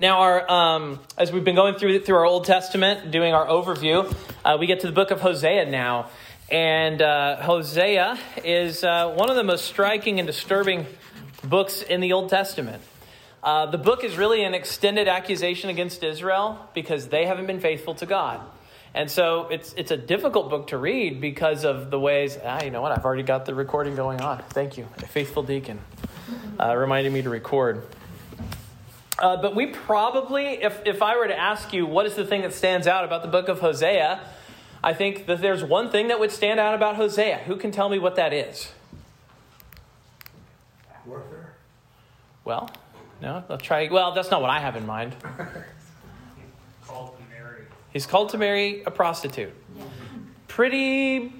Now, our, um, as we've been going through through our Old Testament, doing our overview, uh, we get to the book of Hosea now, and uh, Hosea is uh, one of the most striking and disturbing books in the Old Testament. Uh, the book is really an extended accusation against Israel because they haven't been faithful to God. And so it's it's a difficult book to read because of the ways. Ah, you know what? I've already got the recording going on. Thank you, faithful deacon, uh, reminding me to record. Uh, but we probably, if, if I were to ask you what is the thing that stands out about the book of Hosea, I think that there's one thing that would stand out about Hosea. Who can tell me what that is? Warfare? Well, no, I'll try. Well, that's not what I have in mind. called to marry. He's called to marry a prostitute. Pretty.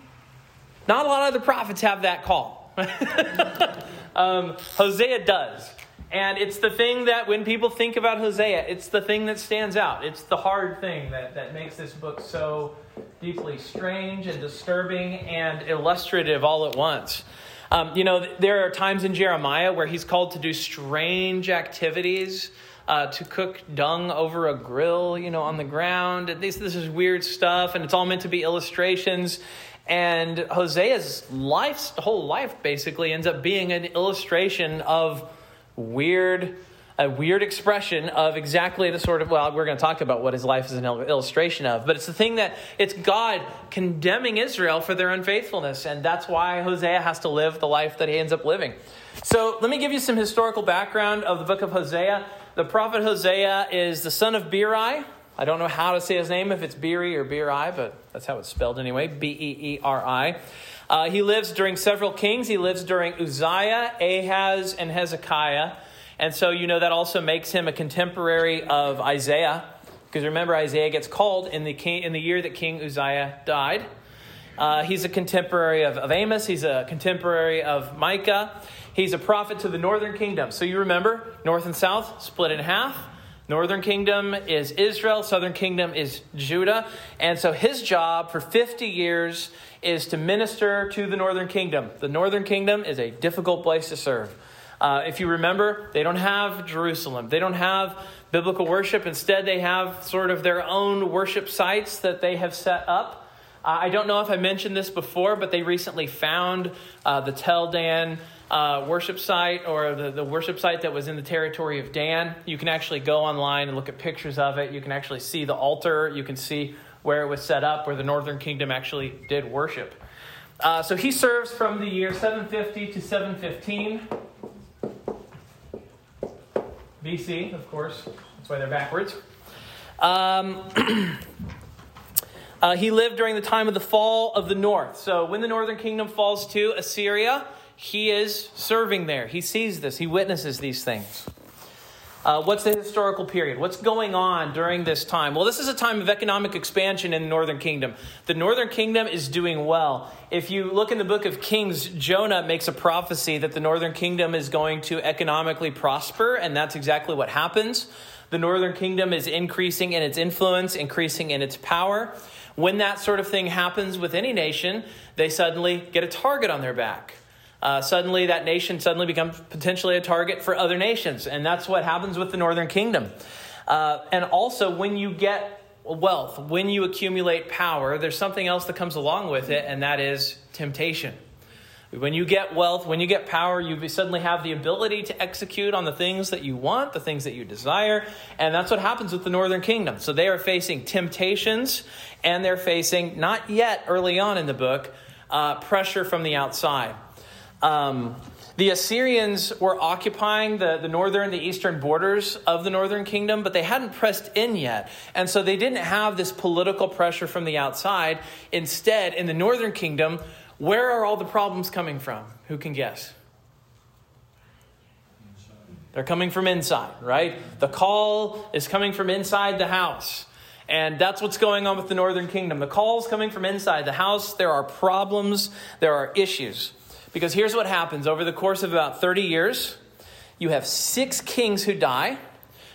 Not a lot of the prophets have that call. um, Hosea does. And it's the thing that when people think about Hosea, it's the thing that stands out. It's the hard thing that, that makes this book so deeply strange and disturbing and illustrative all at once. Um, you know, there are times in Jeremiah where he's called to do strange activities. Uh, to cook dung over a grill, you know, on the ground. This, this is weird stuff, and it's all meant to be illustrations. And Hosea's life, whole life basically ends up being an illustration of weird a weird expression of exactly the sort of well we're going to talk about what his life is an illustration of but it's the thing that it's god condemning israel for their unfaithfulness and that's why hosea has to live the life that he ends up living so let me give you some historical background of the book of hosea the prophet hosea is the son of Beeri. I don't know how to say his name, if it's Beeri or Beeri, but that's how it's spelled anyway B E E R I. Uh, he lives during several kings. He lives during Uzziah, Ahaz, and Hezekiah. And so, you know, that also makes him a contemporary of Isaiah. Because remember, Isaiah gets called in the, king, in the year that King Uzziah died. Uh, he's a contemporary of, of Amos. He's a contemporary of Micah. He's a prophet to the northern kingdom. So you remember, north and south split in half. Northern kingdom is Israel, southern kingdom is Judah. And so his job for 50 years is to minister to the northern kingdom. The northern kingdom is a difficult place to serve. Uh, if you remember, they don't have Jerusalem, they don't have biblical worship. Instead, they have sort of their own worship sites that they have set up. Uh, I don't know if I mentioned this before, but they recently found uh, the Tel Dan uh, worship site or the, the worship site that was in the territory of Dan. You can actually go online and look at pictures of it. You can actually see the altar. You can see where it was set up, where the northern kingdom actually did worship. Uh, so he serves from the year 750 to 715 BC, of course. That's why they're backwards. Um, uh, he lived during the time of the fall of the north. So when the northern kingdom falls to Assyria, he is serving there. He sees this, he witnesses these things. Uh, what's the historical period? What's going on during this time? Well, this is a time of economic expansion in the northern kingdom. The northern kingdom is doing well. If you look in the book of Kings, Jonah makes a prophecy that the northern kingdom is going to economically prosper, and that's exactly what happens. The northern kingdom is increasing in its influence, increasing in its power. When that sort of thing happens with any nation, they suddenly get a target on their back uh, suddenly that nation suddenly becomes potentially a target for other nations. And that's what happens with the northern kingdom. Uh, and also, when you get wealth, when you accumulate power, there's something else that comes along with it, and that is temptation. When you get wealth, when you get power, you suddenly have the ability to execute on the things that you want, the things that you desire. And that's what happens with the northern kingdom. So they are facing temptations, and they're facing, not yet early on in the book, uh, pressure from the outside. Um, the Assyrians were occupying the, the northern, the eastern borders of the northern kingdom, but they hadn't pressed in yet. And so they didn't have this political pressure from the outside. Instead, in the northern kingdom, where are all the problems coming from? Who can guess? They're coming from inside, right? The call is coming from inside the house. And that's what's going on with the northern kingdom. The call is coming from inside the house. There are problems, there are issues. Because here's what happens over the course of about 30 years, you have six kings who die.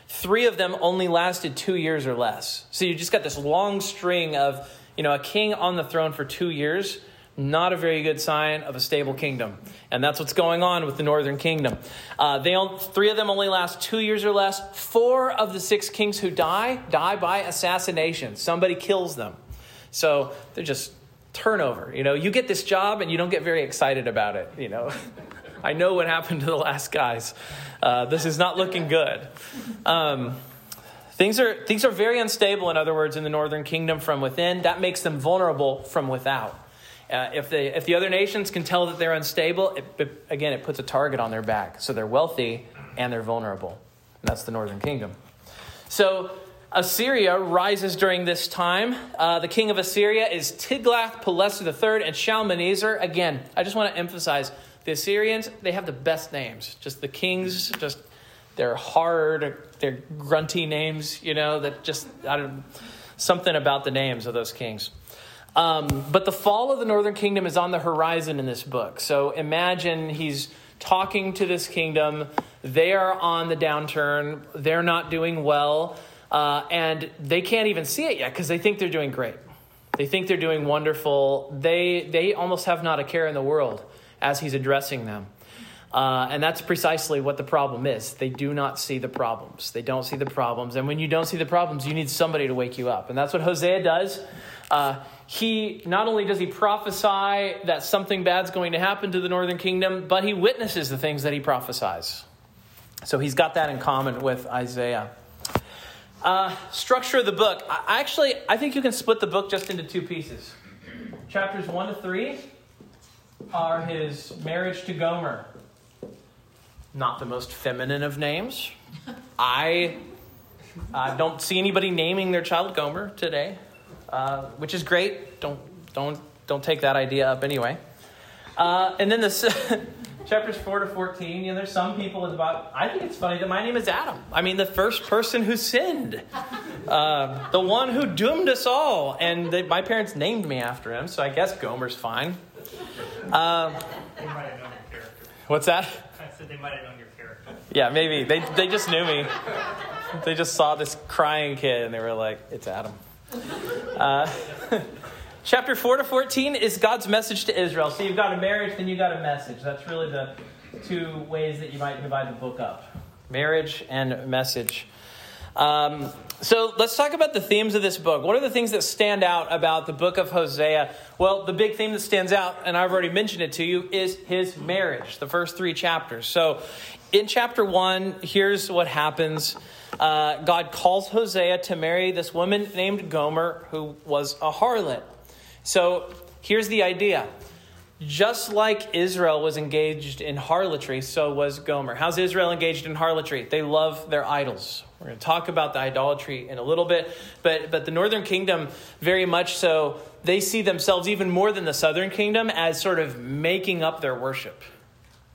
Three of them only lasted two years or less. So you just got this long string of, you know, a king on the throne for two years, Not a very good sign of a stable kingdom. And that's what's going on with the northern kingdom. Uh, they three of them only last two years or less. Four of the six kings who die, die by assassination. Somebody kills them. So they're just turnover. You know, you get this job and you don't get very excited about it. You know, I know what happened to the last guys. Uh, this is not looking good. Um, things are things are very unstable. In other words, in the northern kingdom from within, that makes them vulnerable from without. Uh, if, they, if the other nations can tell that they're unstable, it, it, again, it puts a target on their back. So they're wealthy and they're vulnerable. And that's the northern kingdom. So Assyria rises during this time. Uh, the king of Assyria is Tiglath-Pileser III and Shalmaneser. Again, I just want to emphasize the Assyrians, they have the best names. Just the kings, just they're hard, they're grunty names, you know, that just, I don't something about the names of those kings. Um, but the fall of the northern kingdom is on the horizon in this book. So imagine he's talking to this kingdom. They are on the downturn, they're not doing well, uh, and they can't even see it yet because they think they're doing great. They think they're doing wonderful. They, they almost have not a care in the world as he's addressing them. Uh, and that's precisely what the problem is. They do not see the problems. They don't see the problems. And when you don't see the problems, you need somebody to wake you up. And that's what Hosea does. Uh, he not only does he prophesy that something bad's going to happen to the northern kingdom, but he witnesses the things that he prophesies. So he's got that in common with Isaiah. Uh, structure of the book. I, actually, I think you can split the book just into two pieces. Chapters 1 to 3 are his marriage to Gomer. Not the most feminine of names. I uh, don't see anybody naming their child Gomer today. Uh, which is great. Don't don't don't take that idea up anyway. Uh, and then this chapters four to fourteen. You know, there's some people in the about. I think it's funny that my name is Adam. I mean, the first person who sinned, uh, the one who doomed us all, and they, my parents named me after him. So I guess Gomer's fine. Uh, they might have known your character. What's that? I said they might have known your character. Yeah, maybe they they just knew me. They just saw this crying kid and they were like, "It's Adam." Uh, chapter 4 to 14 is God's message to Israel. So you've got a marriage, then you've got a message. That's really the two ways that you might divide the book up marriage and message. Um, so let's talk about the themes of this book. What are the things that stand out about the book of Hosea? Well, the big theme that stands out, and I've already mentioned it to you, is his marriage, the first three chapters. So in chapter one, here's what happens uh, God calls Hosea to marry this woman named Gomer, who was a harlot. So here's the idea. Just like Israel was engaged in harlotry, so was Gomer. How's Israel engaged in harlotry? They love their idols. We're going to talk about the idolatry in a little bit, but, but the northern kingdom, very much so, they see themselves even more than the southern kingdom as sort of making up their worship.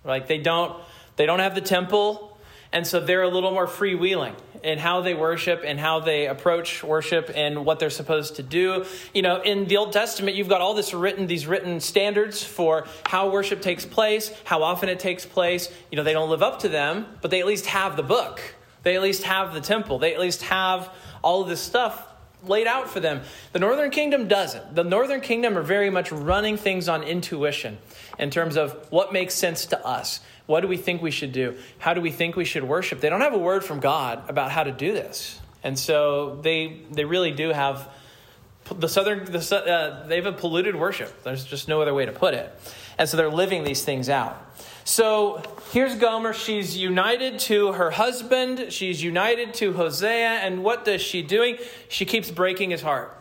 Like they don't, they don't have the temple, and so they're a little more freewheeling in how they worship and how they approach worship and what they're supposed to do. You know, in the Old Testament, you've got all this written, these written standards for how worship takes place, how often it takes place. You know, they don't live up to them, but they at least have the book. They at least have the temple. They at least have all of this stuff laid out for them. The northern kingdom doesn't. The northern kingdom are very much running things on intuition in terms of what makes sense to us. What do we think we should do? How do we think we should worship? They don't have a word from God about how to do this. And so they, they really do have the southern, the, uh, they have a polluted worship. There's just no other way to put it. And so they're living these things out. So here's Gomer. She's united to her husband. She's united to Hosea. And what does she doing? She keeps breaking his heart.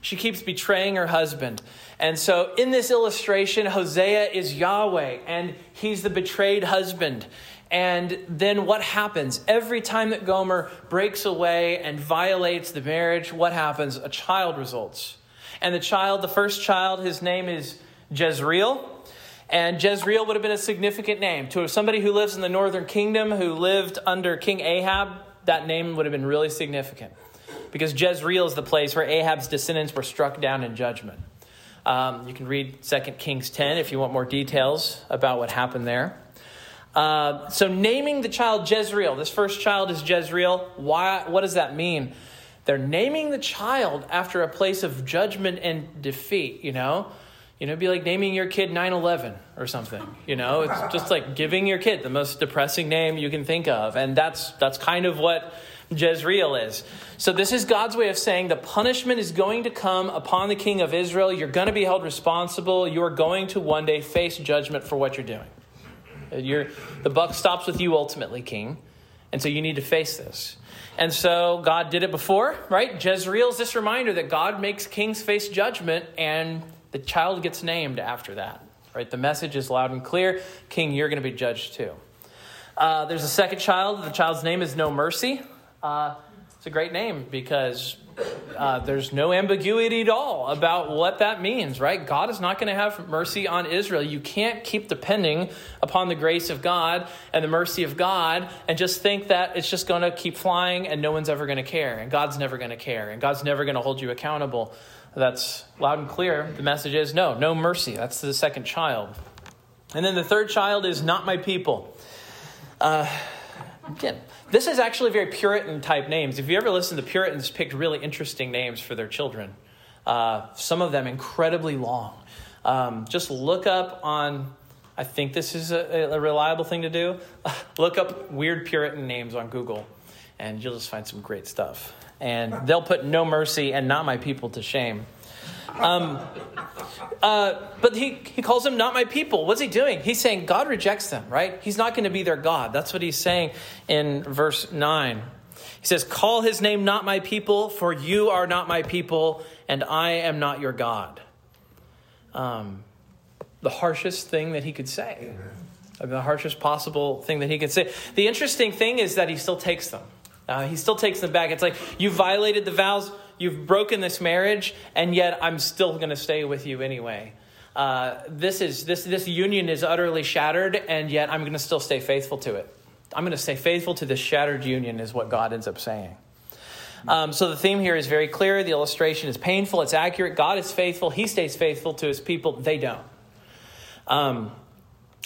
She keeps betraying her husband. And so in this illustration, Hosea is Yahweh, and he's the betrayed husband. And then what happens? Every time that Gomer breaks away and violates the marriage, what happens? A child results. And the child, the first child, his name is Jezreel. And Jezreel would have been a significant name. To somebody who lives in the northern kingdom, who lived under King Ahab, that name would have been really significant. Because Jezreel is the place where Ahab's descendants were struck down in judgment. Um, you can read 2 Kings 10 if you want more details about what happened there. Uh, so, naming the child Jezreel, this first child is Jezreel. Why, what does that mean? They're naming the child after a place of judgment and defeat, you know? You know, it'd be like naming your kid 9 11 or something. You know, it's just like giving your kid the most depressing name you can think of. And that's, that's kind of what Jezreel is. So, this is God's way of saying the punishment is going to come upon the king of Israel. You're going to be held responsible. You're going to one day face judgment for what you're doing. You're, the buck stops with you ultimately, king. And so you need to face this. And so God did it before, right? Jezreel is this reminder that God makes kings face judgment, and the child gets named after that, right? The message is loud and clear King, you're going to be judged too. Uh, there's a second child. The child's name is No Mercy. Uh, it's a great name because uh, there's no ambiguity at all about what that means, right? God is not going to have mercy on Israel. You can't keep depending upon the grace of God and the mercy of God and just think that it's just going to keep flying and no one's ever going to care and God's never going to care and God's never going to hold you accountable. That's loud and clear. The message is no, no mercy. That's the second child. And then the third child is not my people. Uh, again, this is actually very Puritan type names. If you ever listen, the Puritans picked really interesting names for their children. Uh, some of them incredibly long. Um, just look up on, I think this is a, a reliable thing to do. look up weird Puritan names on Google, and you'll just find some great stuff. And they'll put no mercy and not my people to shame. Um, uh, but he, he calls them not my people. What's he doing? He's saying God rejects them, right? He's not going to be their God. That's what he's saying in verse 9. He says, Call his name not my people, for you are not my people, and I am not your God. Um, the harshest thing that he could say. The harshest possible thing that he could say. The interesting thing is that he still takes them. Uh, he still takes them back. It's like, you violated the vows You've broken this marriage, and yet I'm still going to stay with you anyway. Uh, this, is, this, this union is utterly shattered, and yet I'm going to still stay faithful to it. I'm going to stay faithful to this shattered union, is what God ends up saying. Um, so the theme here is very clear. The illustration is painful, it's accurate. God is faithful, He stays faithful to His people, they don't. Um,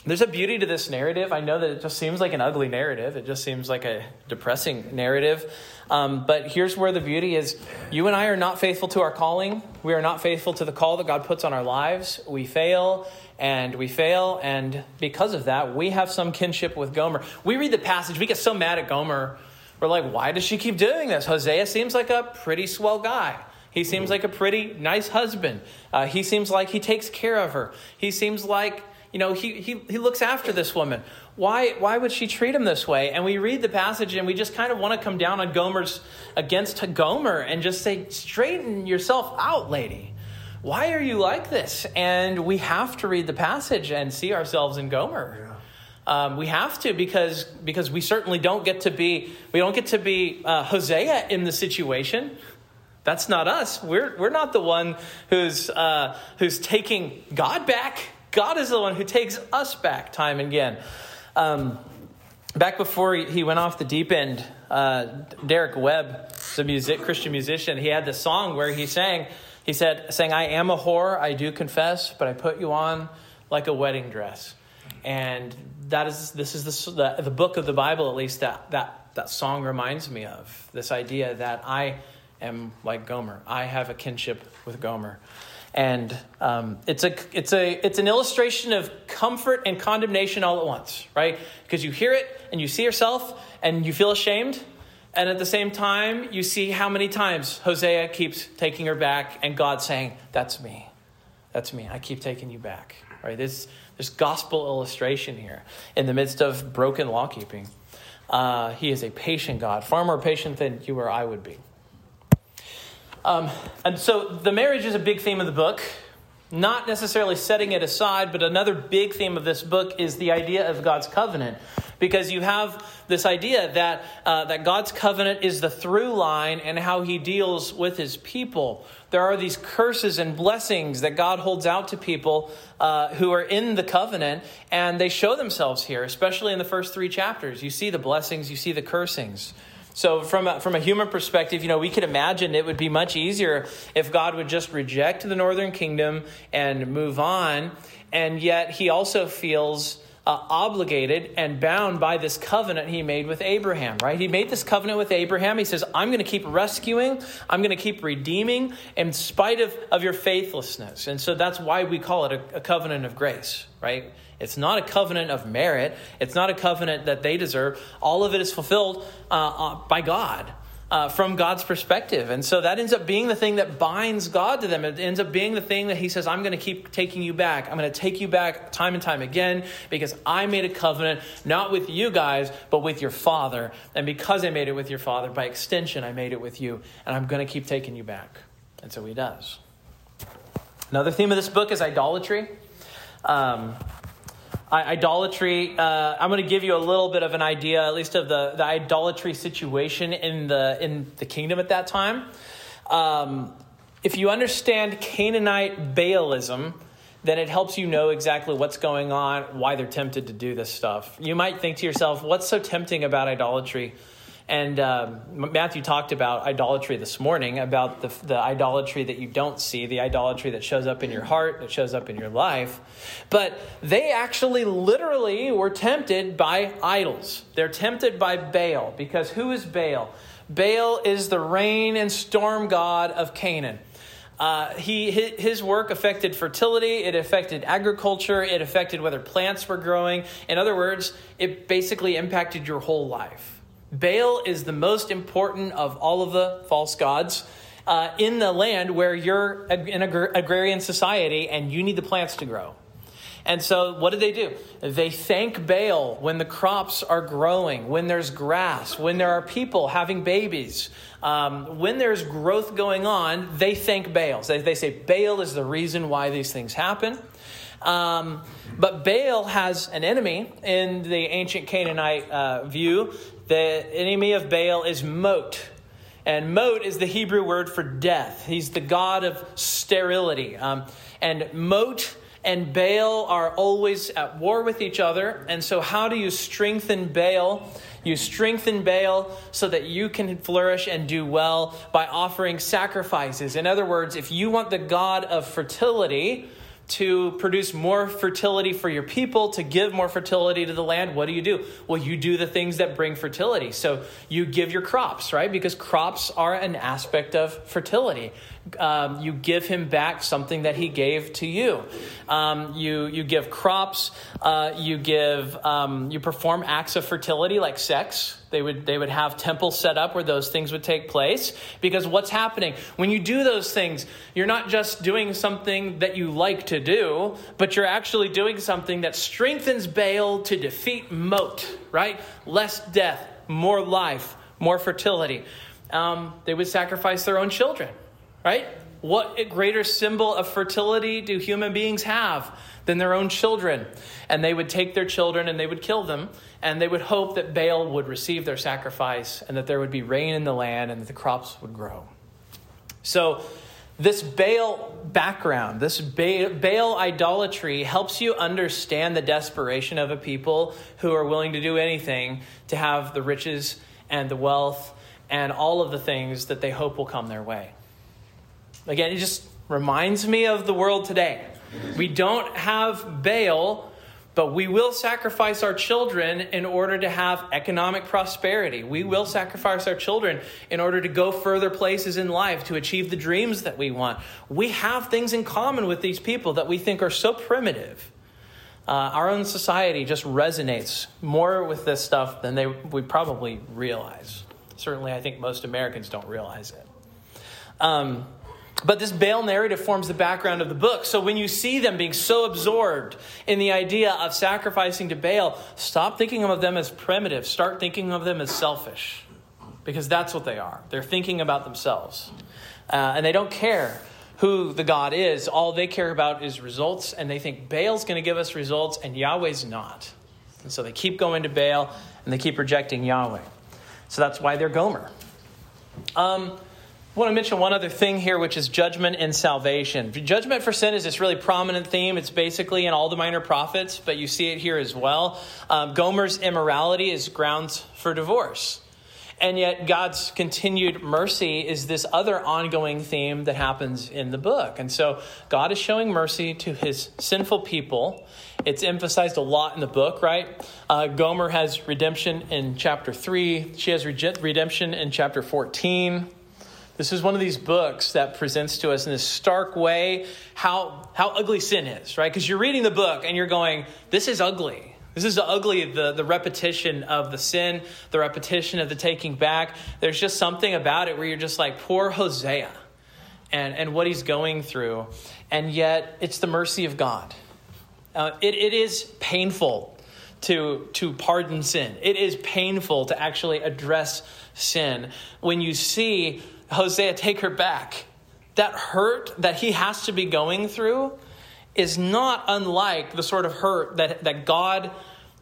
there's a beauty to this narrative. I know that it just seems like an ugly narrative. It just seems like a depressing narrative. Um, but here's where the beauty is you and I are not faithful to our calling. We are not faithful to the call that God puts on our lives. We fail and we fail. And because of that, we have some kinship with Gomer. We read the passage, we get so mad at Gomer. We're like, why does she keep doing this? Hosea seems like a pretty swell guy. He seems like a pretty nice husband. Uh, he seems like he takes care of her. He seems like you know, he, he, he looks after this woman. Why, why would she treat him this way? And we read the passage and we just kind of want to come down on Gomer's against Gomer and just say, straighten yourself out, lady. Why are you like this? And we have to read the passage and see ourselves in Gomer. Um, we have to because because we certainly don't get to be we don't get to be uh, Hosea in the situation. That's not us. We're we're not the one who's uh, who's taking God back. God is the one who takes us back time and again. Um, back before he went off the deep end, uh, Derek Webb, the music, Christian musician, he had this song where he sang, he said, saying, I am a whore, I do confess, but I put you on like a wedding dress. And that is, this is the, the, the book of the Bible, at least, that, that, that song reminds me of. This idea that I am like Gomer. I have a kinship with Gomer and um, it's a it's a it's an illustration of comfort and condemnation all at once right? Because you hear it and you see yourself and you feel ashamed. And at the same time you see how many times hosea keeps taking her back and god saying that's me. That's me. I keep taking you back. Right? This this gospel illustration here in the midst of broken law keeping. Uh, he is a patient god far more patient than you or i would be um, and so the marriage is a big theme of the book. Not necessarily setting it aside, but another big theme of this book is the idea of God's covenant. Because you have this idea that, uh, that God's covenant is the through line and how he deals with his people. There are these curses and blessings that God holds out to people uh, who are in the covenant, and they show themselves here, especially in the first three chapters. You see the blessings, you see the cursings. So, from a, from a human perspective, you know, we could imagine it would be much easier if God would just reject the northern kingdom and move on. And yet, he also feels uh, obligated and bound by this covenant he made with Abraham, right? He made this covenant with Abraham. He says, I'm going to keep rescuing, I'm going to keep redeeming in spite of, of your faithlessness. And so that's why we call it a, a covenant of grace, right? It's not a covenant of merit. It's not a covenant that they deserve. All of it is fulfilled uh, uh, by God uh, from God's perspective. And so that ends up being the thing that binds God to them. It ends up being the thing that He says, I'm going to keep taking you back. I'm going to take you back time and time again because I made a covenant not with you guys, but with your Father. And because I made it with your Father, by extension, I made it with you. And I'm going to keep taking you back. And so He does. Another theme of this book is idolatry. Um, idolatry uh, i'm going to give you a little bit of an idea at least of the, the idolatry situation in the in the kingdom at that time. Um, if you understand canaanite baalism then it helps you know exactly what's going on why they're tempted to do this stuff. You might think to yourself what's so tempting about idolatry and um, Matthew talked about idolatry this morning, about the, the idolatry that you don't see, the idolatry that shows up in your heart, that shows up in your life. But they actually literally were tempted by idols. They're tempted by Baal, because who is Baal? Baal is the rain and storm god of Canaan. Uh, he, his work affected fertility, it affected agriculture, it affected whether plants were growing. In other words, it basically impacted your whole life. Baal is the most important of all of the false gods uh, in the land where you're in an agrarian society and you need the plants to grow. And so, what do they do? They thank Baal when the crops are growing, when there's grass, when there are people having babies, um, when there's growth going on. They thank Baal. They, they say Baal is the reason why these things happen. Um, but Baal has an enemy in the ancient Canaanite uh, view the enemy of Baal is Mot. And Mot is the Hebrew word for death. He's the god of sterility. Um, and Mot and Baal are always at war with each other. And so, how do you strengthen Baal? You strengthen Baal so that you can flourish and do well by offering sacrifices. In other words, if you want the god of fertility, to produce more fertility for your people, to give more fertility to the land, what do you do? Well, you do the things that bring fertility. So you give your crops, right? Because crops are an aspect of fertility um, you give him back something that he gave to you. Um, you you give crops. Uh, you give um, you perform acts of fertility like sex. They would they would have temples set up where those things would take place because what's happening when you do those things, you're not just doing something that you like to do, but you're actually doing something that strengthens Baal to defeat Mot. Right, less death, more life, more fertility. Um, they would sacrifice their own children right? What greater symbol of fertility do human beings have than their own children? And they would take their children and they would kill them, and they would hope that Baal would receive their sacrifice and that there would be rain in the land and that the crops would grow. So, this Baal background, this Baal idolatry helps you understand the desperation of a people who are willing to do anything to have the riches and the wealth and all of the things that they hope will come their way. Again, it just reminds me of the world today. We don't have Baal, but we will sacrifice our children in order to have economic prosperity. We will sacrifice our children in order to go further places in life, to achieve the dreams that we want. We have things in common with these people that we think are so primitive. Uh, our own society just resonates more with this stuff than they, we probably realize. Certainly, I think most Americans don't realize it. Um, but this Baal narrative forms the background of the book. So when you see them being so absorbed in the idea of sacrificing to Baal, stop thinking of them as primitive. Start thinking of them as selfish. Because that's what they are. They're thinking about themselves. Uh, and they don't care who the God is. All they care about is results. And they think Baal's going to give us results and Yahweh's not. And so they keep going to Baal and they keep rejecting Yahweh. So that's why they're Gomer. Um, I want to mention one other thing here, which is judgment and salvation. Judgment for sin is this really prominent theme. It's basically in all the minor prophets, but you see it here as well. Um, Gomer's immorality is grounds for divorce. And yet, God's continued mercy is this other ongoing theme that happens in the book. And so, God is showing mercy to his sinful people. It's emphasized a lot in the book, right? Uh, Gomer has redemption in chapter 3, she has redemption in chapter 14. This is one of these books that presents to us in this stark way how, how ugly sin is, right? Because you're reading the book and you're going, this is ugly. This is ugly, the, the repetition of the sin, the repetition of the taking back. There's just something about it where you're just like, poor Hosea and, and what he's going through. And yet, it's the mercy of God. Uh, it, it is painful to, to pardon sin, it is painful to actually address sin. When you see Hosea take her back, that hurt that he has to be going through is not unlike the sort of hurt that, that God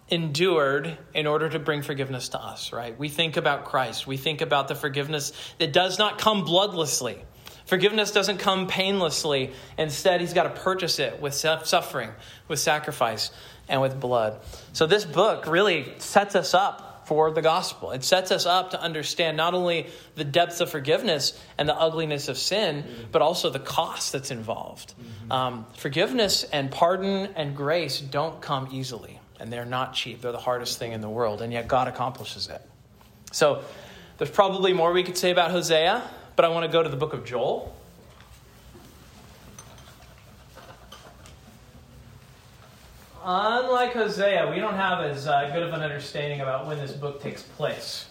endured in order to bring forgiveness to us, right? We think about Christ. We think about the forgiveness that does not come bloodlessly. Forgiveness doesn't come painlessly. Instead, he's got to purchase it with suffering, with sacrifice, and with blood. So, this book really sets us up for the gospel. It sets us up to understand not only the depths of forgiveness and the ugliness of sin, but also the cost that's involved. Mm-hmm. Um, forgiveness and pardon and grace don't come easily, and they're not cheap. They're the hardest thing in the world, and yet God accomplishes it. So there's probably more we could say about Hosea, but I want to go to the book of Joel. Unlike Hosea, we don't have as uh, good of an understanding about when this book takes place.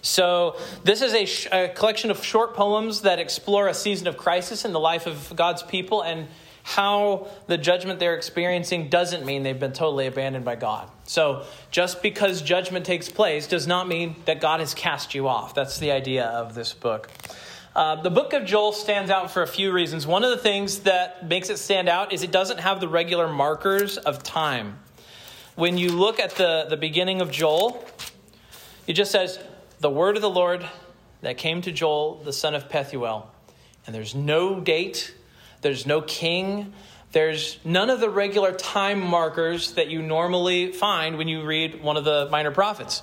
So, this is a, sh- a, collection of short poems that explore a season of crisis in the life of God's people and how the judgment they're experiencing doesn't mean they've been totally abandoned by God. So, just because judgment takes place does not mean that God has cast you off. That's the idea of this book. Uh, the book of Joel stands out for a few reasons. One of the things that makes it stand out is it doesn't have the regular markers of time. When you look at the, the beginning of Joel, it just says, The word of the Lord that came to Joel, the son of Pethuel. And there's no date, there's no king, there's none of the regular time markers that you normally find when you read one of the minor prophets.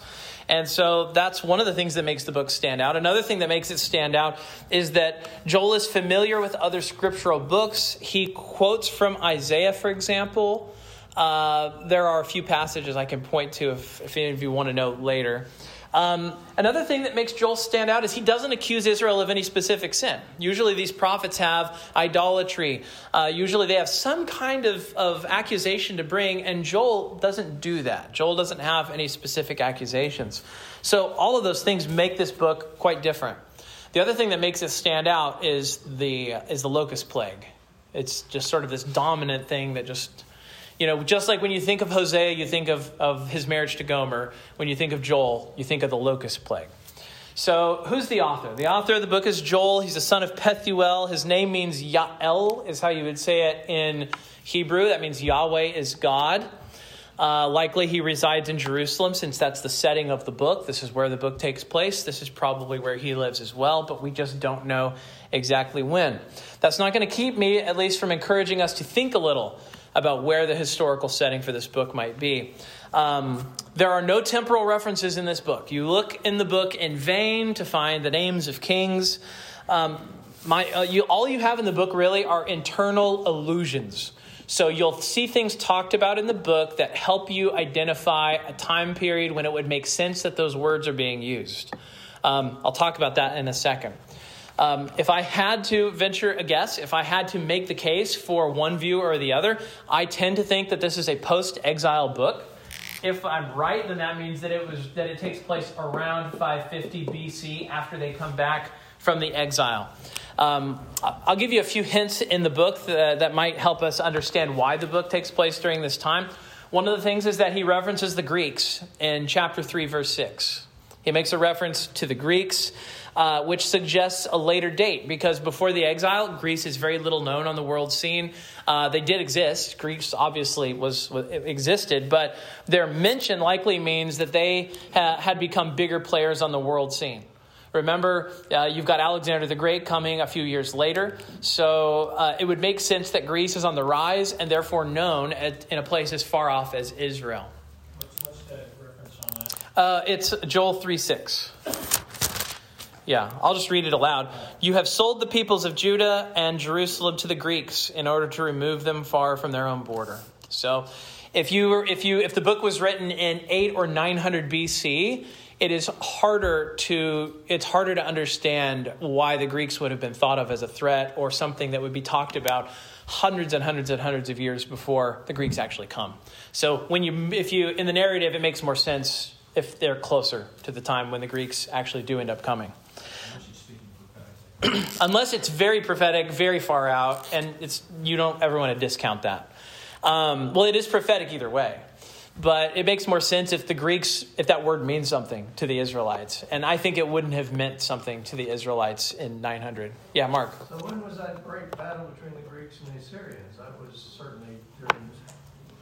And so that's one of the things that makes the book stand out. Another thing that makes it stand out is that Joel is familiar with other scriptural books. He quotes from Isaiah, for example. Uh, there are a few passages I can point to if, if any of you want to know later. Um, another thing that makes Joel stand out is he doesn't accuse Israel of any specific sin. Usually, these prophets have idolatry. Uh, usually, they have some kind of, of accusation to bring, and Joel doesn't do that. Joel doesn't have any specific accusations. So, all of those things make this book quite different. The other thing that makes it stand out is the, is the locust plague. It's just sort of this dominant thing that just you know, just like when you think of Hosea, you think of, of his marriage to Gomer. When you think of Joel, you think of the locust plague. So, who's the author? The author of the book is Joel. He's the son of Pethuel. His name means Yael, is how you would say it in Hebrew. That means Yahweh is God. Uh, likely he resides in Jerusalem since that's the setting of the book. This is where the book takes place. This is probably where he lives as well, but we just don't know exactly when. That's not going to keep me, at least, from encouraging us to think a little about where the historical setting for this book might be. Um, there are no temporal references in this book. You look in the book in vain to find the names of kings. Um, my, uh, you, all you have in the book really are internal allusions. So you'll see things talked about in the book that help you identify a time period when it would make sense that those words are being used. Um, I'll talk about that in a second. Um, if I had to venture a guess, if I had to make the case for one view or the other, I tend to think that this is a post-exile book. If I'm right, then that means that it was that it takes place around 550 BC after they come back from the exile. Um, I'll give you a few hints in the book that, that might help us understand why the book takes place during this time. One of the things is that he references the Greeks in chapter 3, verse 6. He makes a reference to the Greeks uh, which suggests a later date because before the exile, Greece is very little known on the world scene. Uh, they did exist. Greece obviously was, was, existed, but their mention likely means that they ha- had become bigger players on the world scene. Remember, uh, you've got Alexander the Great coming a few years later. So uh, it would make sense that Greece is on the rise and therefore known at, in a place as far off as Israel. What's, what's the reference on that? Uh, it's Joel 3 6. Yeah, I'll just read it aloud. You have sold the peoples of Judah and Jerusalem to the Greeks in order to remove them far from their own border. So, if you were, if you if the book was written in 8 or 900 BC, it is harder to it's harder to understand why the Greeks would have been thought of as a threat or something that would be talked about hundreds and hundreds and hundreds of years before the Greeks actually come. So, when you if you in the narrative it makes more sense if they're closer to the time when the Greeks actually do end up coming. Unless it's very prophetic, very far out, and it's you don't ever want to discount that. Um, well, it is prophetic either way, but it makes more sense if the Greeks, if that word means something to the Israelites, and I think it wouldn't have meant something to the Israelites in 900. Yeah, Mark. So when was that great battle between the Greeks and the Assyrians? That was certainly during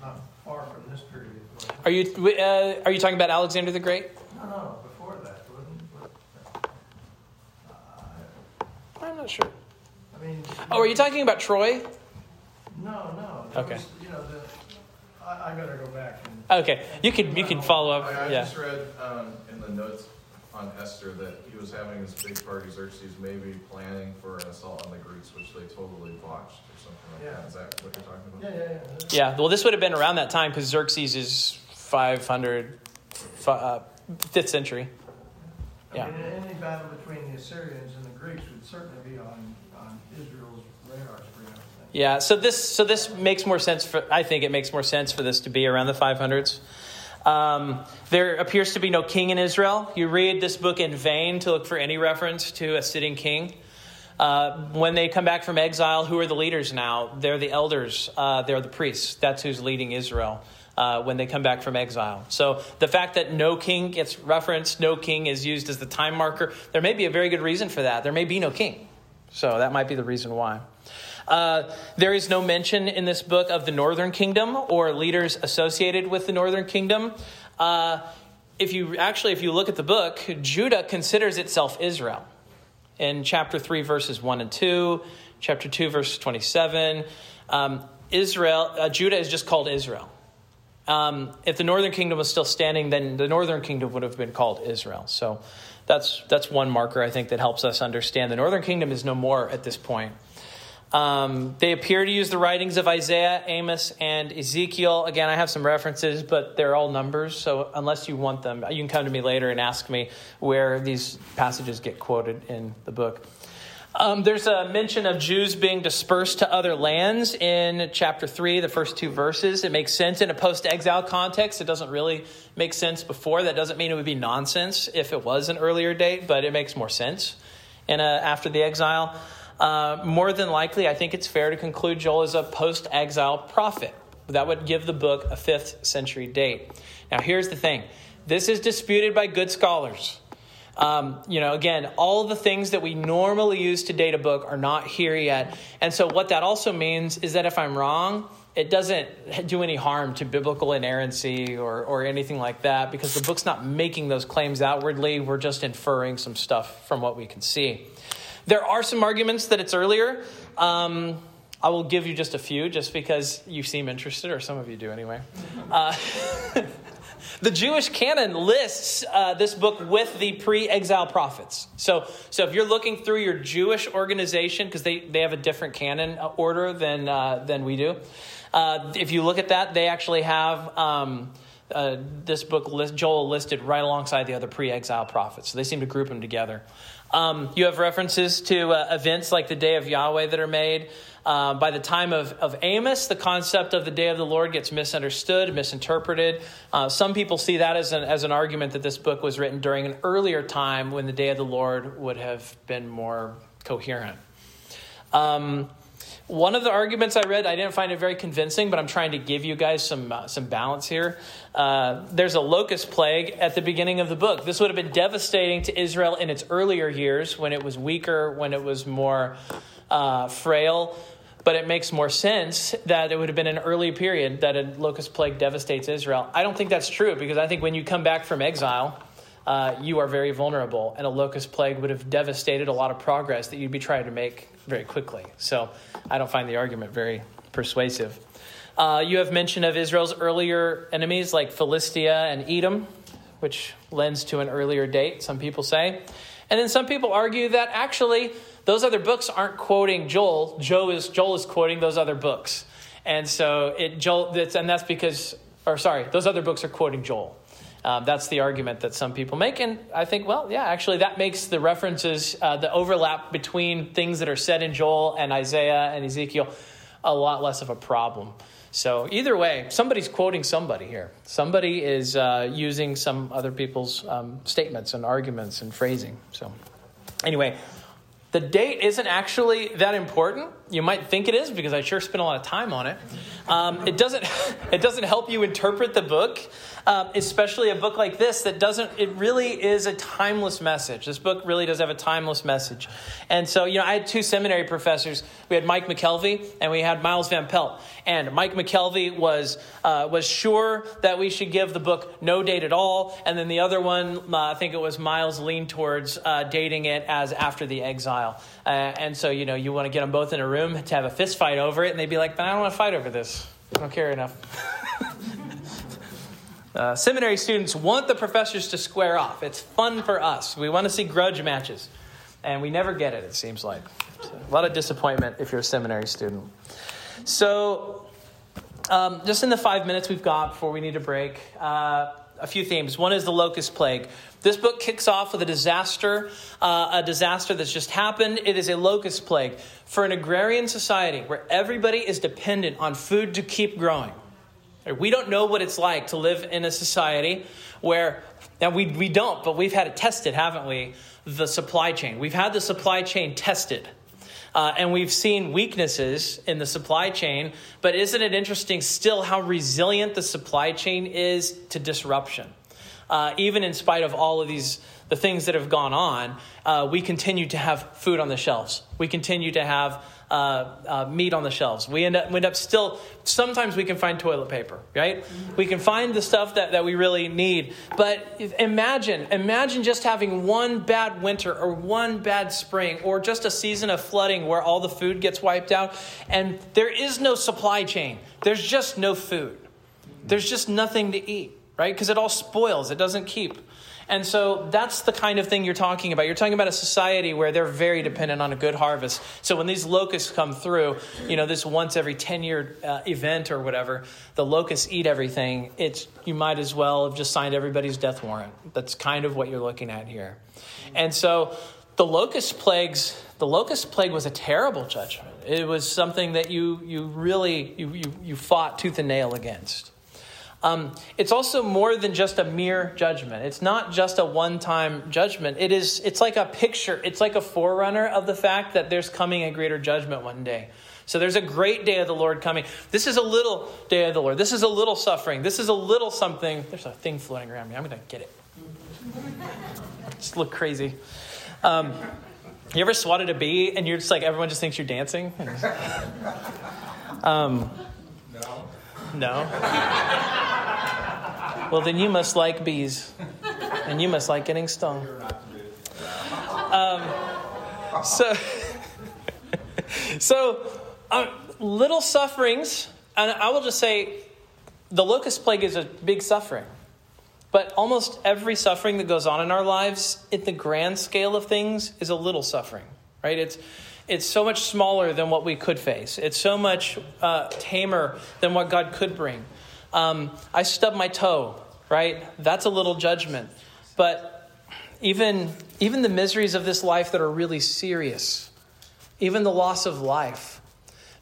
not far from this period. Are you uh, are you talking about Alexander the Great? No, no, before that, wasn't it? Uh, I'm not sure. I mean. Oh, are you talking about Troy? No, no. Okay. was, You know, the, I, I gotta go back and. Okay, you can you can follow up. I, I Yeah. just read um, in the notes on Esther that he was having this big party, Xerxes maybe planning for an assault on the Greeks, which they totally botched or something like Yeah. that. Is that what you're talking about? Yeah, yeah, yeah. Yeah, well, this would have been around that time because Xerxes is 500, fi- uh, 5th century. Yeah. I mean, any battle between the Assyrians and the Greeks would certainly be on, on Israel's radar screen. Yeah, so this so this makes more sense for I think it makes more sense for this to be around the 500s. Um, there appears to be no king in Israel. You read this book in vain to look for any reference to a sitting king. Uh, when they come back from exile, who are the leaders now? They're the elders, uh, they're the priests. That's who's leading Israel uh, when they come back from exile. So the fact that no king gets referenced, no king is used as the time marker, there may be a very good reason for that. There may be no king. So that might be the reason why. Uh, there is no mention in this book of the northern kingdom or leaders associated with the northern kingdom. Uh, if you actually, if you look at the book, Judah considers itself Israel. In chapter 3, verses 1 and 2, chapter 2, verse 27, um, Israel, uh, Judah is just called Israel. Um, if the northern kingdom was still standing, then the northern kingdom would have been called Israel. So that's, that's one marker I think that helps us understand. The northern kingdom is no more at this point. Um, they appear to use the writings of Isaiah, Amos, and Ezekiel. Again, I have some references, but they're all numbers. So unless you want them, you can come to me later and ask me where these passages get quoted in the book. Um, there's a mention of Jews being dispersed to other lands in chapter 3, the first two verses. It makes sense in a post exile context. It doesn't really make sense before. That doesn't mean it would be nonsense if it was an earlier date, but it makes more sense in a, after the exile. Uh, more than likely, I think it's fair to conclude Joel is a post exile prophet. That would give the book a 5th century date. Now, here's the thing this is disputed by good scholars. Um, you know, again, all the things that we normally use to date a book are not here yet. And so, what that also means is that if I'm wrong, it doesn't do any harm to biblical inerrancy or, or anything like that because the book's not making those claims outwardly. We're just inferring some stuff from what we can see. There are some arguments that it's earlier. Um, I will give you just a few just because you seem interested, or some of you do anyway. Uh, the Jewish canon lists uh, this book with the pre-exile prophets. So, so if you're looking through your Jewish organization, because they, they have a different canon order than uh, than we do, uh, if you look at that, they actually have um, uh, this book list, Joel listed right alongside the other pre-exile prophets. So they seem to group them together. Um, you have references to uh, events like the Day of Yahweh that are made. Uh, by the time of, of Amos, the concept of the day of the Lord gets misunderstood, misinterpreted. Uh, some people see that as an, as an argument that this book was written during an earlier time when the day of the Lord would have been more coherent. Um, one of the arguments I read, I didn't find it very convincing, but I'm trying to give you guys some uh, some balance here. Uh, there's a locust plague at the beginning of the book. This would have been devastating to Israel in its earlier years, when it was weaker, when it was more uh, frail. But it makes more sense that it would have been an early period that a locust plague devastates Israel. I don't think that's true because I think when you come back from exile, uh, you are very vulnerable, and a locust plague would have devastated a lot of progress that you'd be trying to make very quickly. So I don't find the argument very persuasive. Uh, you have mention of Israel's earlier enemies like Philistia and Edom, which lends to an earlier date, some people say. And then some people argue that actually those other books aren't quoting Joel. Joel is, Joel is quoting those other books. And so it Joel that's, and that's because or sorry, those other books are quoting Joel. Um, that's the argument that some people make. And I think, well, yeah, actually, that makes the references, uh, the overlap between things that are said in Joel and Isaiah and Ezekiel, a lot less of a problem. So, either way, somebody's quoting somebody here. Somebody is uh, using some other people's um, statements and arguments and phrasing. So, anyway, the date isn't actually that important. You might think it is because I sure spent a lot of time on it. Um, it doesn't. It doesn't help you interpret the book, um, especially a book like this that doesn't. It really is a timeless message. This book really does have a timeless message. And so, you know, I had two seminary professors. We had Mike McKelvey and we had Miles Van Pelt. And Mike McKelvey was uh, was sure that we should give the book no date at all, and then the other one, uh, I think it was Miles, leaned towards uh, dating it as after the exile. Uh, and so, you know, you want to get them both in a room to have a fist fight over it, and they'd be like, "But I don't want to fight over this. I don't care enough." Uh, seminary students want the professors to square off. It's fun for us. We want to see grudge matches, and we never get it. It seems like so, a lot of disappointment if you're a seminary student. So, um, just in the five minutes we've got before we need a break, uh, a few themes. One is the locust plague. This book kicks off with a disaster, uh, a disaster that's just happened. It is a locust plague for an agrarian society where everybody is dependent on food to keep growing. We don't know what it's like to live in a society where, now we, we don't, but we've had it tested, haven't we? The supply chain. We've had the supply chain tested. Uh, and we've seen weaknesses in the supply chain, but isn't it interesting still how resilient the supply chain is to disruption? Uh, even in spite of all of these the things that have gone on, uh, we continue to have food on the shelves. We continue to have uh, uh, meat on the shelves. We end up, we end up still, sometimes we can find toilet paper, right? We can find the stuff that, that we really need. But imagine, imagine just having one bad winter or one bad spring or just a season of flooding where all the food gets wiped out and there is no supply chain. There's just no food. There's just nothing to eat, right? Because it all spoils, it doesn't keep. And so that's the kind of thing you're talking about. You're talking about a society where they're very dependent on a good harvest. So when these locusts come through, you know, this once every 10 year uh, event or whatever, the locusts eat everything. It's, you might as well have just signed everybody's death warrant. That's kind of what you're looking at here. And so the locust plagues, the locust plague was a terrible judgment. It was something that you, you really, you, you, you fought tooth and nail against. Um, it's also more than just a mere judgment. It's not just a one-time judgment. It is. It's like a picture. It's like a forerunner of the fact that there's coming a greater judgment one day. So there's a great day of the Lord coming. This is a little day of the Lord. This is a little suffering. This is a little something. There's a thing floating around me. I'm to get it. Just look crazy. Um, you ever swatted a bee and you're just like everyone just thinks you're dancing? Um, no. Well, then you must like bees, and you must like getting stung. Um, so, so um, little sufferings, and I will just say, the locust plague is a big suffering. But almost every suffering that goes on in our lives, in the grand scale of things, is a little suffering, right? It's it's so much smaller than what we could face. It's so much uh, tamer than what God could bring. Um, I stubbed my toe, right? That's a little judgment. But even, even the miseries of this life that are really serious, even the loss of life,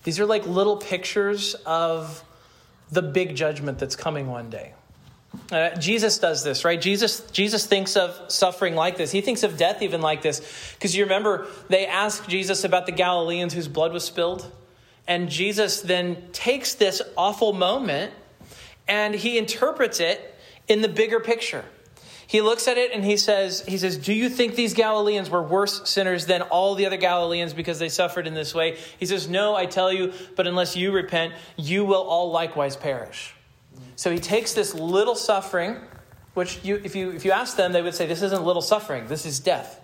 these are like little pictures of the big judgment that's coming one day. Uh, Jesus does this, right? Jesus, Jesus thinks of suffering like this. He thinks of death even like this. Because you remember, they asked Jesus about the Galileans whose blood was spilled. And Jesus then takes this awful moment and he interprets it in the bigger picture. He looks at it and he says, he says, Do you think these Galileans were worse sinners than all the other Galileans because they suffered in this way? He says, No, I tell you, but unless you repent, you will all likewise perish. So he takes this little suffering, which you, if, you, if you ask them, they would say, This isn't little suffering, this is death.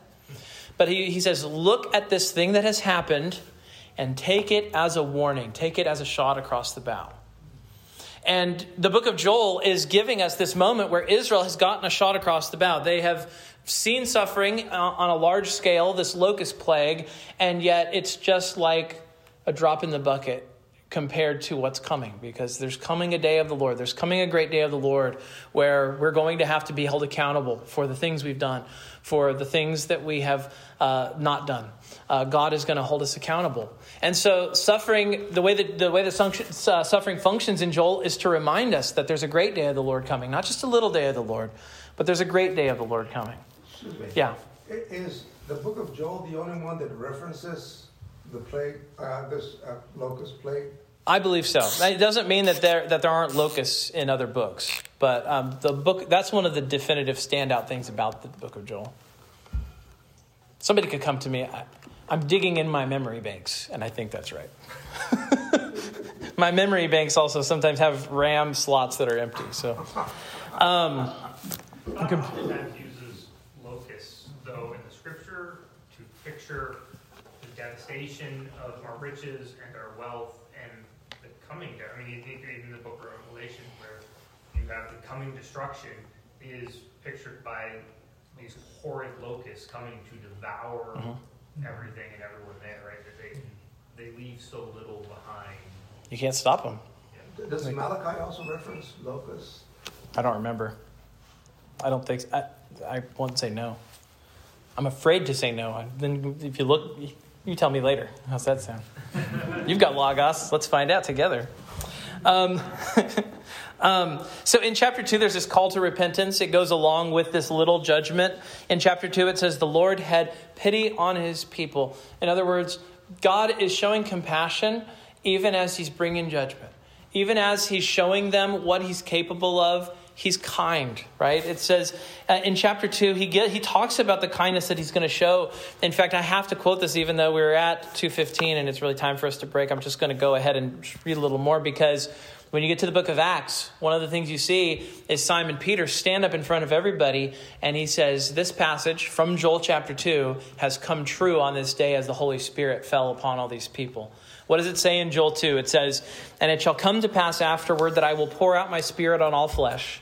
But he, he says, Look at this thing that has happened and take it as a warning, take it as a shot across the bow. and the book of Joel is giving us this moment where Israel has gotten a shot across the bow. They have seen suffering uh, on a large scale, this locust plague, and yet it's just like a drop in the bucket compared to what's coming because there's coming a day of the Lord. There's coming a great day of the Lord where we're going to have to be held accountable for the things we've done, for the things that we have uh, not done. Uh, God is going to hold us accountable. And so, suffering, the way that the way that uh, suffering functions in Joel is to remind us that there's a great day of the Lord coming, not just a little day of the Lord, but there's a great day of the Lord coming. Yeah. Is the book of Joel the only one that references the plague, uh, this uh, locust plague? I believe so. It doesn't mean that there that there aren't locusts in other books, but um, the book that's one of the definitive standout things about the book of Joel. Somebody could come to me. I, I'm digging in my memory banks, and I think that's right. my memory banks also sometimes have RAM slots that are empty. So, um, oftentimes uses locusts, though, in the scripture to picture the devastation of our riches and our wealth and the coming. I mean, you think even the book of Revelation, where you have the coming destruction, is pictured by these horrid locusts coming to devour mm-hmm. everything and everyone there, right? That they they leave so little behind. You can't stop them. Yeah. Does Malachi also reference locusts? I don't remember. I don't think. So. I I won't say no. I'm afraid to say no. Then if you look, you tell me later. How's that sound? You've got Logos. Let's find out together. Um, um, so in chapter 2, there's this call to repentance. It goes along with this little judgment. In chapter 2, it says, The Lord had pity on his people. In other words, God is showing compassion even as he's bringing judgment. Even as he's showing them what he's capable of, he's kind, right? It says uh, in chapter 2, he, get, he talks about the kindness that he's going to show. In fact, I have to quote this even though we are at 215 and it's really time for us to break. I'm just going to go ahead and read a little more because when you get to the book of Acts, one of the things you see is Simon Peter stand up in front of everybody and he says, This passage from Joel chapter 2 has come true on this day as the Holy Spirit fell upon all these people. What does it say in Joel 2? It says, And it shall come to pass afterward that I will pour out my spirit on all flesh.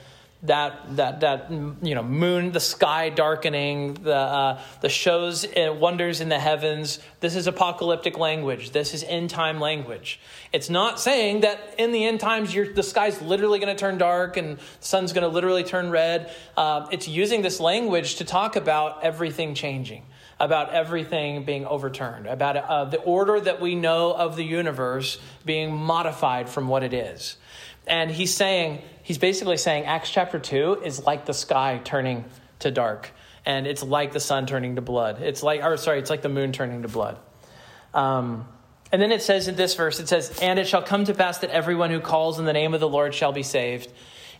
that that that you know moon the sky darkening the uh, the shows and wonders in the heavens. This is apocalyptic language. This is end time language. It's not saying that in the end times the sky's literally going to turn dark and the sun's going to literally turn red. Uh, it's using this language to talk about everything changing about everything being overturned about uh, the order that we know of the universe being modified from what it is. And he's saying he's basically saying Acts chapter 2 is like the sky turning to dark, and it's like the sun turning to blood. It's like, or sorry, it's like the moon turning to blood. Um, and then it says in this verse, it says, And it shall come to pass that everyone who calls in the name of the Lord shall be saved.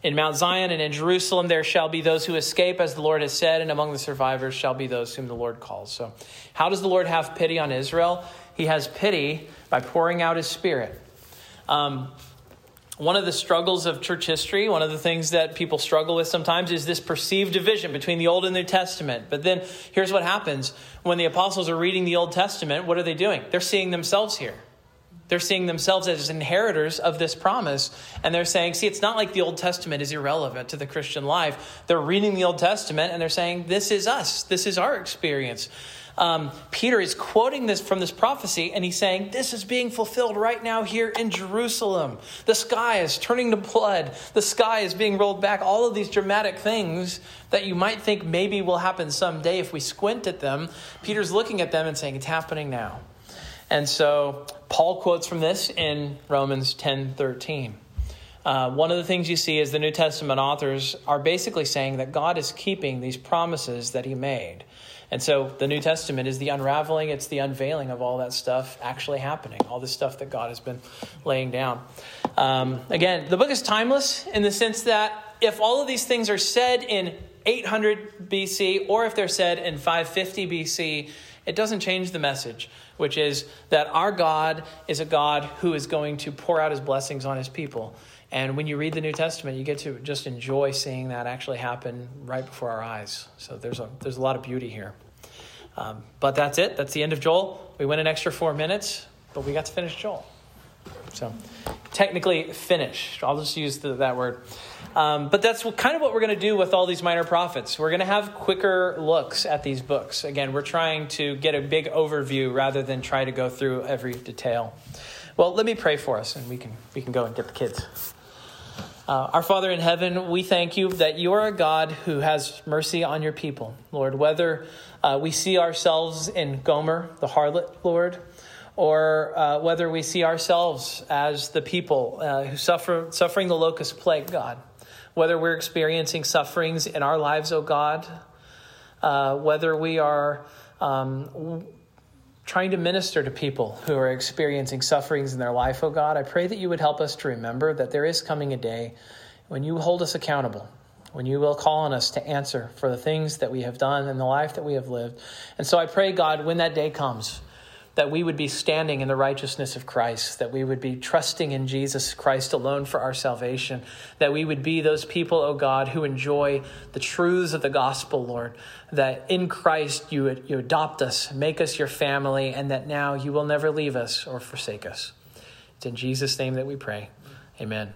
In Mount Zion and in Jerusalem there shall be those who escape, as the Lord has said, and among the survivors shall be those whom the Lord calls. So, how does the Lord have pity on Israel? He has pity by pouring out his spirit. Um, one of the struggles of church history, one of the things that people struggle with sometimes is this perceived division between the Old and New Testament. But then here's what happens when the apostles are reading the Old Testament, what are they doing? They're seeing themselves here. They're seeing themselves as inheritors of this promise. And they're saying, see, it's not like the Old Testament is irrelevant to the Christian life. They're reading the Old Testament and they're saying, this is us. This is our experience um, Peter is quoting this from this prophecy, and he's saying, This is being fulfilled right now here in Jerusalem. The sky is turning to blood, the sky is being rolled back. All of these dramatic things that you might think maybe will happen someday if we squint at them. Peter's looking at them and saying, It's happening now. And so Paul quotes from this in Romans 10 13. Uh, one of the things you see is the New Testament authors are basically saying that God is keeping these promises that he made. And so the New Testament is the unraveling, it's the unveiling of all that stuff actually happening, all the stuff that God has been laying down. Um, again, the book is timeless in the sense that if all of these things are said in 800 BC or if they're said in 550 BC, it doesn't change the message, which is that our God is a God who is going to pour out his blessings on his people. And when you read the New Testament, you get to just enjoy seeing that actually happen right before our eyes. So there's a, there's a lot of beauty here. Um, but that's it. That's the end of Joel. We went an extra four minutes, but we got to finish Joel. So technically finished. I'll just use the, that word. Um, but that's kind of what we're going to do with all these minor prophets. We're going to have quicker looks at these books. Again, we're trying to get a big overview rather than try to go through every detail. Well, let me pray for us, and we can we can go and get the kids. Uh, our Father in heaven, we thank you that you are a God who has mercy on your people, Lord. Whether uh, we see ourselves in Gomer, the harlot, Lord, or uh, whether we see ourselves as the people uh, who suffer suffering the locust plague, God whether we're experiencing sufferings in our lives, oh God, uh, whether we are um, trying to minister to people who are experiencing sufferings in their life, oh God, I pray that you would help us to remember that there is coming a day when you hold us accountable, when you will call on us to answer for the things that we have done and the life that we have lived. And so I pray, God, when that day comes, that we would be standing in the righteousness of Christ, that we would be trusting in Jesus Christ alone for our salvation, that we would be those people, O oh God, who enjoy the truths of the gospel, Lord, that in Christ you, you adopt us, make us your family, and that now you will never leave us or forsake us. It's in Jesus' name that we pray. Amen.